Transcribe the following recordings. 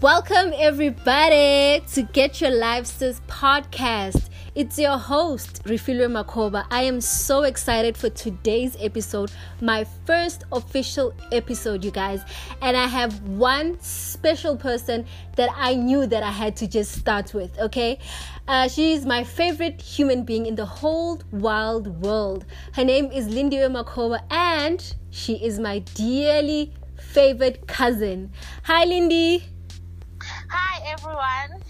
Welcome, everybody, to Get Your Life Sis podcast. It's your host, Refilwe Makoba. I am so excited for today's episode, my first official episode, you guys. And I have one special person that I knew that I had to just start with, okay? Uh, she is my favorite human being in the whole wild world. Her name is Lindiwe Makoba, and she is my dearly favorite cousin. Hi, Lindy. Hi everyone.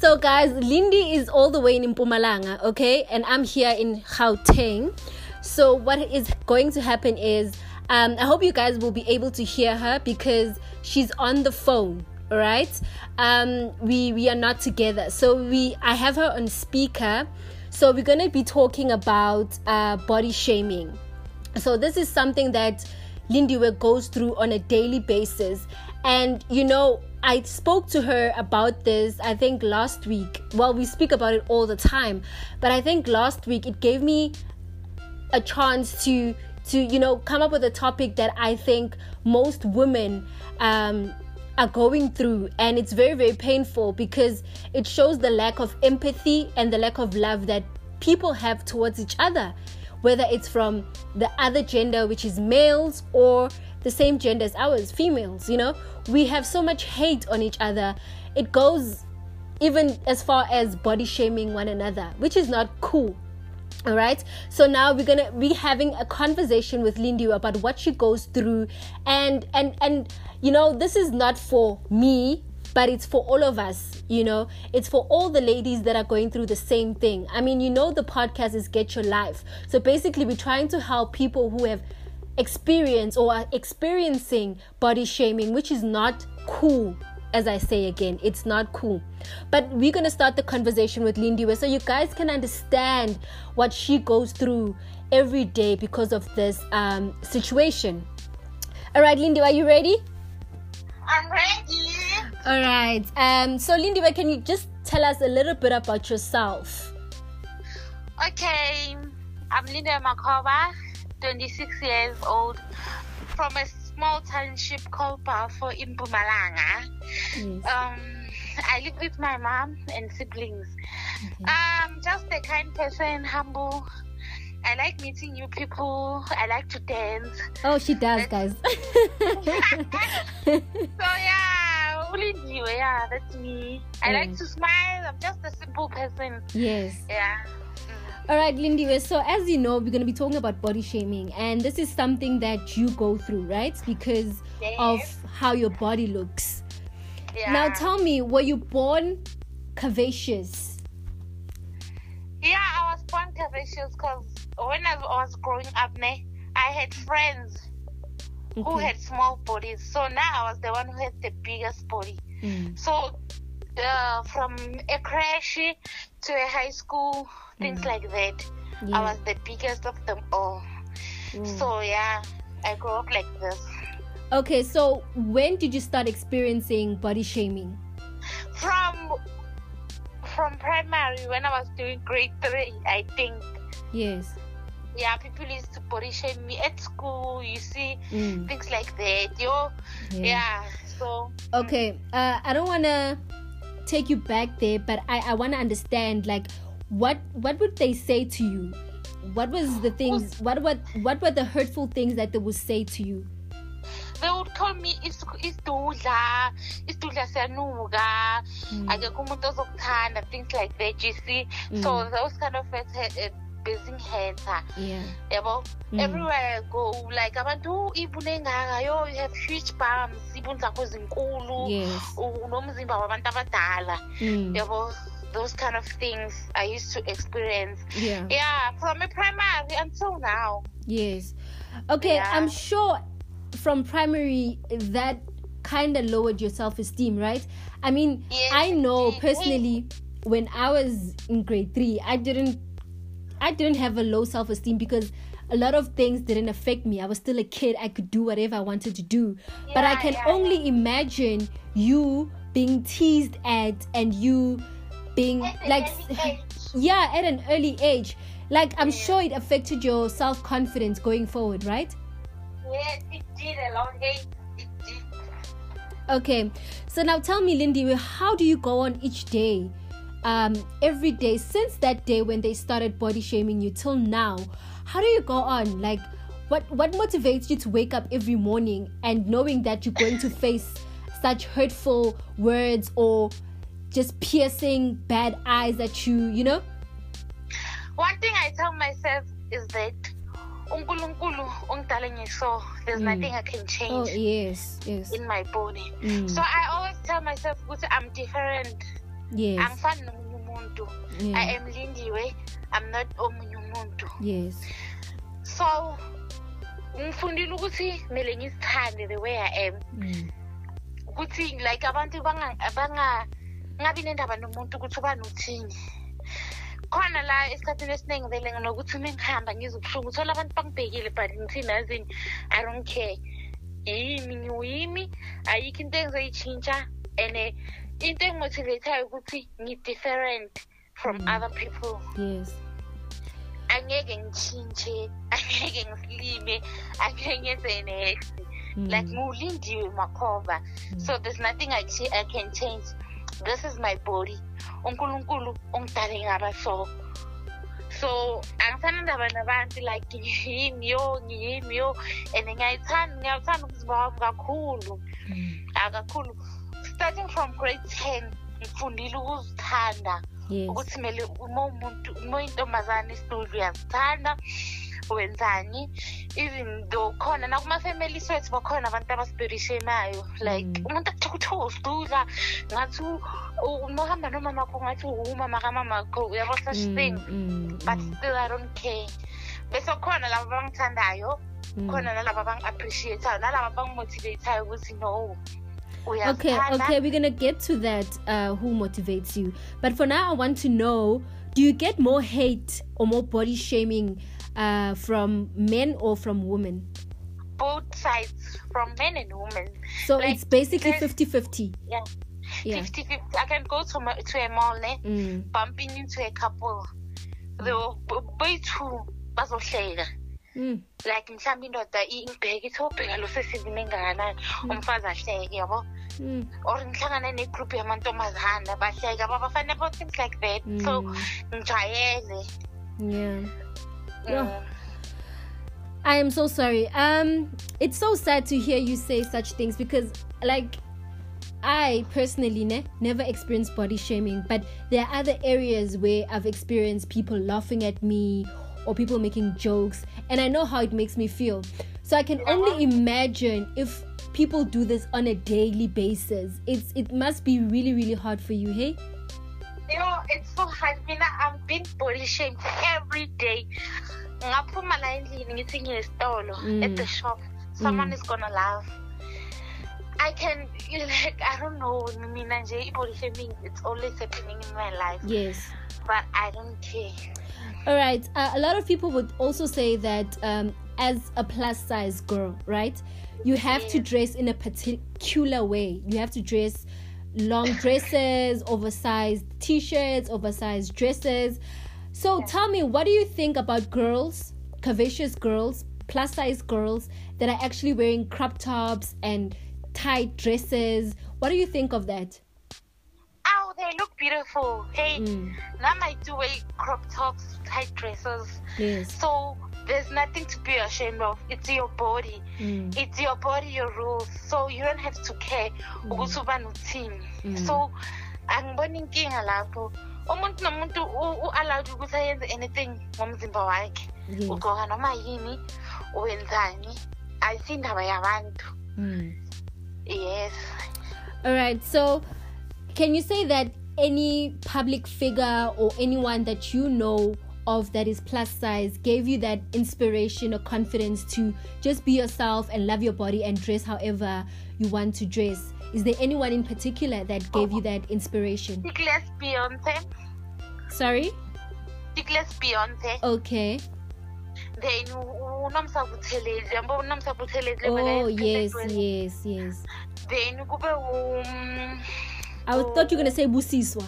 So, guys, Lindy is all the way in Mpumalanga, okay, and I'm here in Gauteng. So, what is going to happen is, um, I hope you guys will be able to hear her because she's on the phone. All right, um, we we are not together, so we I have her on speaker. So we're gonna be talking about uh, body shaming. So this is something that Lindiwe goes through on a daily basis, and you know I spoke to her about this, I think last week. Well, we speak about it all the time, but I think last week it gave me a chance to to you know come up with a topic that I think most women um, are going through and it's very very painful because it shows the lack of empathy and the lack of love that people have towards each other whether it's from the other gender which is males or the same gender as ours females you know? We have so much hate on each other. It goes even as far as body shaming one another which is not cool all right? So now we're gonna be having a conversation with lindy about what she goes through. And and and you know this is not for me but it's for all of us you know? It's for all the ladies that are going through the same thing. I mean you know the podcast is get your life. So basically we're trying to help people who have experienced or are experiencing body shaming which is not cool as I say again, it's not cool. But we're gonna start the conversation with Lindy so you guys can understand what she goes through every day because of this um, situation. All right, Lindy, are you ready? I'm ready. All right. Um, so, Lindy, can you just tell us a little bit about yourself? Okay, I'm Lindiwe Makoba, 26 years old, from a small township called Balfour in Mpumalanga. Yes. Um, I live with my mom and siblings. I'm just a kind person, humble. I like meeting new people. I like to dance. Oh, she does, guys. So yeah, only you. Yeah, that's me. I like Mm. to smile. I'm just a simple person. yes. Yeah. All right, Lindy. So, as you know, we're going to be talking about body shaming, and this is something that you go through, right? Because of how your body looks. Yeah. Now, tell me, were you born curvaceous? Yeah, I was born curvaceous because when I was growing up, ne, I had friends who had small bodies. So now I was the one who had the biggest body. Mm. So uh, from a crash to a high school, things Mm. like that, I was the biggest of them all. Mm. So yeah, I grew up like this. Okay, so when did you start experiencing body shaming? From from primary when I was doing grade three, I think. Yes. Yeah, people used to body shame me at school. You see Mm. things like that. Yo, yeah. So Okay, uh, I don't want to take you back there, but I, I want to understand like what what would they say to you? What was the things? What what what were the hurtful things that they would say to you? they would call me "Is- isidudla isidudla siyanuka Mm. akekho umuntu ozokuthanda things like that you see so Mm. those kind of words had a basing hater Yeah. yabo Mm. everywhere I go like abantu ibune engaka yo you have huge bums ibunu zakho zinkulu unomzimba wabantu abadala Mm. yabo those kind of things i used to experience Yeah. yeah from a primary until now Yes. Okay, Yeah. I'm sure from primary that kind of lowered your self esteem, right? I mean, Yes, I know it did. personally when I was in grade 3, I didn't I didn't have a low self esteem because a lot of things didn't affect me. I was still a kid. I could do whatever I wanted to do. but I can yeah, only imagine you being teased at and you being At an like early age. yeah at an early age like i'm Yeah. sure it affected your self-confidence going forward right yes it did a long age it did Okay, so now tell me, Lindy, how do you go on each day? Um, every day since that day when they started body shaming you till now, how do you go on? Like, what what motivates you to wake up every morning and knowing that you're going to face such hurtful words or just piercing bad eyes at you? You know. One thing I tell myself is that ngiso there's Mm. nothing i can Oh change yes, yes, in my body Mm. so i always tell myself i'm different yes, angifani nomunye umuntu. I yeah, am lindiwe i'm not omunye umuntu. Yes. so ngifundile ukuthi kumele ngizithande the way i am. Mm. ukuthi like abantu banga banga ngabi nendaba nomuntu ukuthi ubani uthini khona la esikhathini esiningi vele nginokuthi uma ngihamba ngizwe ubuhlungu uthola abantu bangibhekile but ngithi nazini i don't care. Yimi ngiwimi ayikho into engizoyitshintsha and into engimotivateayo ukuthi ngi-different from Mm. other people Yes. angeke ngitshintshe angeke ngisilime angeke ngenze next like Mm. ngiwulindiwe makhova Mm. so there's nothing I, ch- I can change this is my body unkulunkulu ungidale ngaba so so angisanandaba nabantu like ngiyimi yo ngiyimi yo and ngiyayithanda ngiyawuthanda umzimba wami kakhulu Mm. Ah, kakhulu starting from grade ten ngifundile ukuzithanda Yes. ukuthi kumele uma umuntu uma uyintombazane isidudlu uyazithanda wenzani even though khona nakuma-families wethu bakhona abantu abasibherishemayo like Mm. umuntu akuthiwa kuthiwa usidudla ngathi u- u- uma uhamba nomamakho ngathi umama kamamakho uyabo such Mm, thing mm, but mm, still i don't care bese khona laba abangithandayo mm. khona nalaba abangi-appreciatayo nalaba abangimotivateayo ukuthi no Okay, okay, we're gonna get to that. Uh, who motivates you? But for now, I want to know: Do you get more hate or more body shaming uh, from men or from women? both sides from men and women So Like, it's basically there's- 50-50. yeah Yeah. 50 50 i can go to, ma- to a mall ne Mm. bumping into a couple they will boyi-two bazohleka Mm. like mhlawumbe indoda i- ingibheke ithi obheka lo sesivine engakanani umfazi ahleke yabo Mm. or ngihlangane negroup yamantombazana bahleka babafane about things like that so Mm. ngijwayele Yeah. Yeah. Mm. I am so sorry. Um, it's so sad to hear you say such things because, like, I personally ne, never experienced body shaming, but there are other areas where I've experienced people laughing at me or people making jokes, and I know how it makes me feel. So I can only imagine if people do this on a daily basis. It's it must be really really hard for you, hey? know it's so hard mina i'm being body shamed every day ngaphuma la endlini ngithi nginesitolo Mm. at the shop someone Mm. is gonna laugh i can like i don't know mina nje i-body shaming it's always happening in my life Yes. But i don't care All right. Uh, a lot of people would also say that um, as a plus size girl, right, you have to dress in a particular way. You have to dress long dresses, oversized t shirts, oversized dresses. So tell me, what do you think about girls, curvaceous girls, plus size girls that are actually wearing crop tops and tight dresses? What do you think of that? They look beautiful. Hey Mm, now i do wear crop tops tight dresses. Yes. so there's nothing to be ashamed of. It's your body. Mm, it's your body your rules. So you don't have to care Mm. ukuthi ubani uthini Mm. so angiboni inkinga lapho. Umuntu nomuntu u-allowed ukuthi ayenze anything ngomzimba wakhe. Ugqoka noma yini wenzani. Ayisindaba yabantu. Mm. yes. All right. So, can you say that any public figure or anyone that you know of that is plus size gave you that inspiration or confidence to just be yourself and love your body and dress however you want to dress? Is there anyone in particular that gave you that inspiration? Tickless Beyonce Sorry? Thickleeyonce Okay. then u- unomsabuthelezi yabo unomsabuthelezi Oh, yes, yes, yes. then kube um I thought you were going to say Busiswa.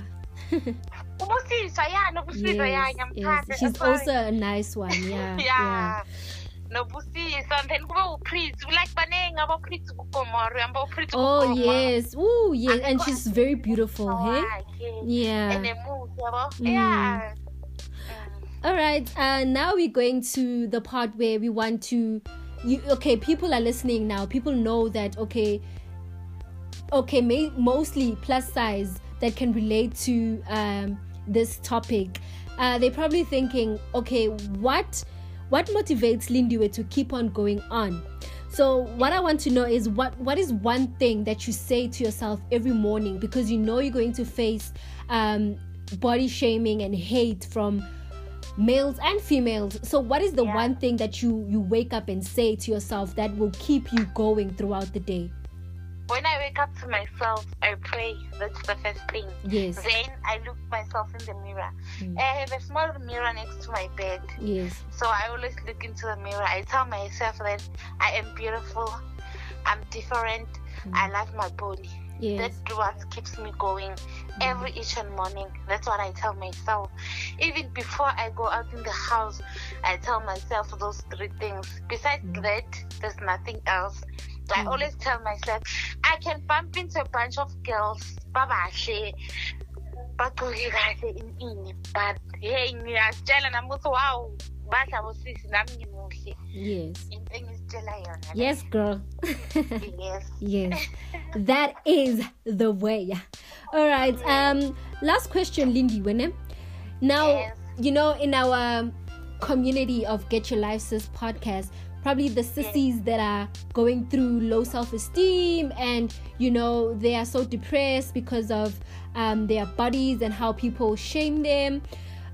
ubusiswa yeah, nobusiswa ya Yes, yes. She's that's why- also a nice one. Yeah. yeah. yeah nobusisa and then kube upriest like banengi abapriest kugomore abapriest Oh yes. Ooh yes, and she's very beautiful, hey? Yeah. enemuhle yabo Mm. yeah All right. Uh, now we're going to the part where we want to. You okay? People are listening now. People know that okay. Okay, may, mostly plus size that can relate to um, this topic. Uh, they're probably thinking, okay, what what motivates Lindiwe to keep on going on? So what I want to know is what what is one thing that you say to yourself every morning because you know you're going to face um, body shaming and hate from males and females. So what is the Yeah. one thing that you you wake up and say to yourself that will keep you going throughout the day? When i wake up to myself i pray that's the first thing Yes. then i look myself in the mirror Mm. i have a small mirror next to my bed Yes. So I always look into the mirror. I tell myself that I am beautiful, I'm different, hmm. I love my body. Yes. That's what keeps me going hmm. every each and morning. That's what I tell myself. Even before I go out in the house, I tell myself those three things. Besides hmm. that, there's nothing else. I Mm. always tell myself I can bump into a bunch of girls, kahle in ini, but hey, ngiyazitshela nami ukuthi wow, badla bosisi nami ngimuhle. Yes. Into engizitshela yona. Yes, girl. Yes. yes. That is the way. All right. Um last question Lindy Wene. Now, Yes. you know in our community of Get Your Life Sis podcast, probably the sissies that are going through low self-esteem and you know they are so depressed because of um, their bodies and how people shame them.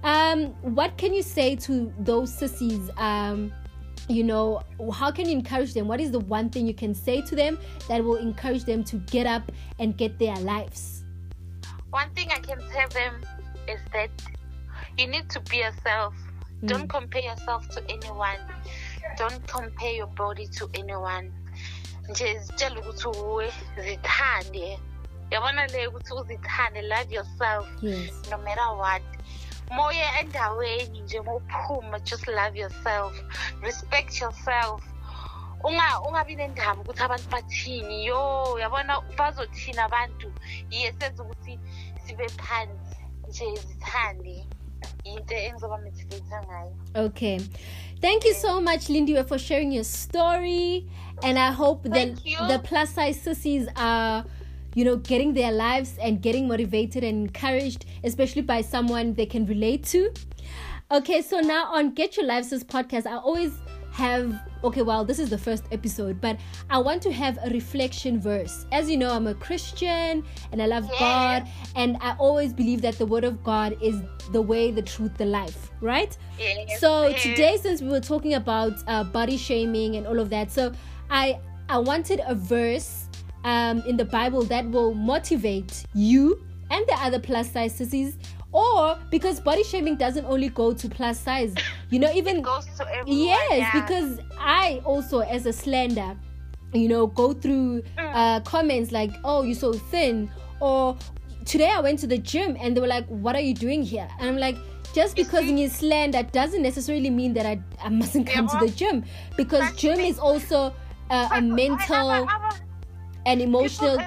Um, what can you say to those sissies? Um, you know how can you encourage them? What is the one thing you can say to them that will encourage them to get up and get their lives? One thing I can tell them is that you need to be yourself. Don't compare yourself to anyone. Don't compare your body to anyone. Nje zitshela ukuthi uwe zithande. Yabona le ukuthi uzithande, love yourself yes no matter what. Moya endaweni nje mawuphuma just love yourself. Respect yourself. unga ungabi nendaba ukuthi abantu bathini yo yabona bazothina abantu yiye senza ukuthi sibe phansi nje zithande into engizoba motivate ngayo Okay. Thank you so much, Lindiwe, for sharing your story. And I hope that the plus size sissies are, you know, getting their lives and getting motivated and encouraged, especially by someone they can relate to. Okay, so now on Get Your Lives Sis podcast, I always have okay, well, this is the first episode, but I want to have a reflection verse. As you know, I'm a Christian and I love Yes. God, and I always believe that the word of God is the way, the truth, the life, right? Yes, So today, since we were talking about uh, body shaming and all of that, so I I wanted a verse um, in the Bible that will motivate you and the other plus size sissies, or because body shaming doesn't only go to plus size, you know, even goes to everyone yes, yeah. because I also as a slender, you know, go through uh, comments like, "Oh, you're so thin," or "Today I went to the gym and they were like, what are you doing here?" And I'm like. Just because you're slender doesn't necessarily mean that I, I mustn't come to the gym because gym is also uh, a mental and emotional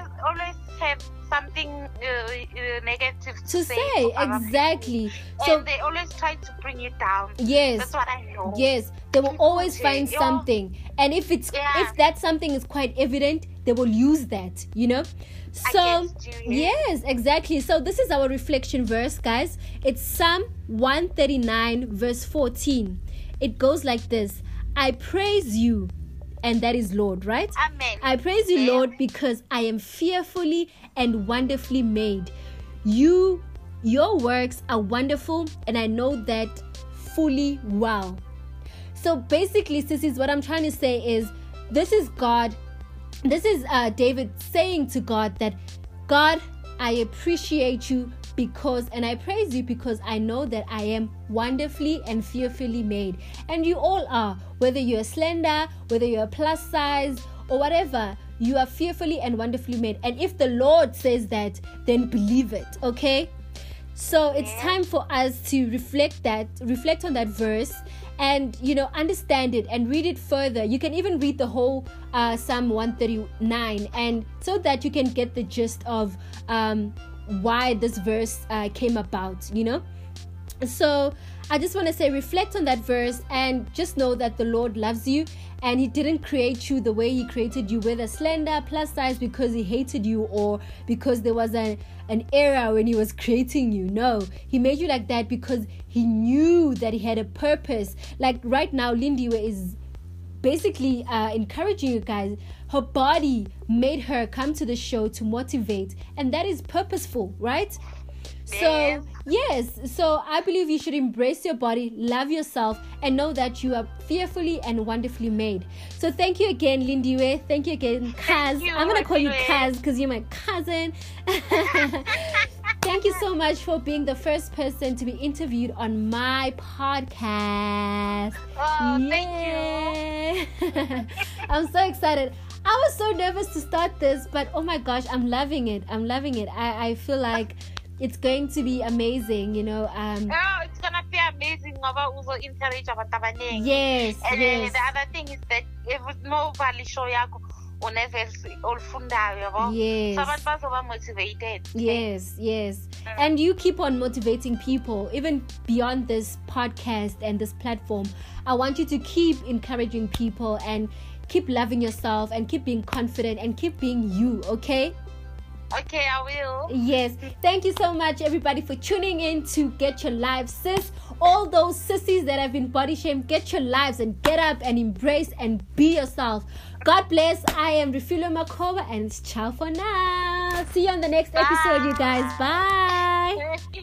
something uh, uh, negative to, to say, say exactly. people. So and they always try to bring you down. Yes, that's what i know. Yes. They will always find something. And if it's Yeah. if that something is quite evident they will use that you know? So you, yes exactly. So this is our reflection verse guys. It's psalm 139 verse 14 it goes like this. I praise you and that is lord right amen I praise you, Amen. Lord, because I am fearfully and wonderfully made. You, your works are wonderful, and I know that fully well. So basically, sissies, what I'm trying to say is this is God, this is uh, David saying to God that, God, I appreciate you because, and I praise you because I know that I am wonderfully and fearfully made. And you all are, whether you're slender, whether you're plus size, or whatever, you are fearfully and wonderfully made. And if the Lord says that, then believe it, okay? So it's time for us to reflect that, reflect on that verse, and you know understand it and read it further you can even read the whole uh, psalm 139 and so that you can get the gist of um, why this verse uh, came about you know so I just want to say, reflect on that verse and just know that the Lord loves you and He didn't create you the way He created you, whether slender, plus size, because He hated you or because there was a, an era when He was creating you. No, He made you like that because He knew that He had a purpose. Like right now, Lindy is basically uh, encouraging you guys. Her body made her come to the show to motivate, and that is purposeful, right? So, yes, so I believe you should embrace your body, love yourself, and know that you are fearfully and wonderfully made. So, thank you again, Lindiwe. Thank you again, Kaz. you, I'm going to call you Kaz because you're my cousin. thank you so much for being the first person to be interviewed on my podcast. Oh, thank you. I'm so excited. I was so nervous to start this, but oh my gosh, I'm loving it. I'm loving it. I, I feel like it's going to be amazing, you know. Um, Oh, it's gonna be amazing ngoba uzo-encourage abantu abaningi yes, and yes, the other thing is that mawuvale ishow yakho unevers olufundayo yabo yes. so abantu bazoba motivated Yes, yes. Mm. And you keep on motivating people, even beyond this podcast and this platform. I want you to keep encouraging people and keep loving yourself and keep being confident and keep being you, okay? okay i will Yes. Thank you so much, everybody, for tuning in to Get Your Lives, sis. All those sissies that have been body shamed, get your lives and get up and embrace and be yourself. God bless. I am Refilwe Makoba, and it's ciao for now. See you on the next Bye. episode, you guys. Bye.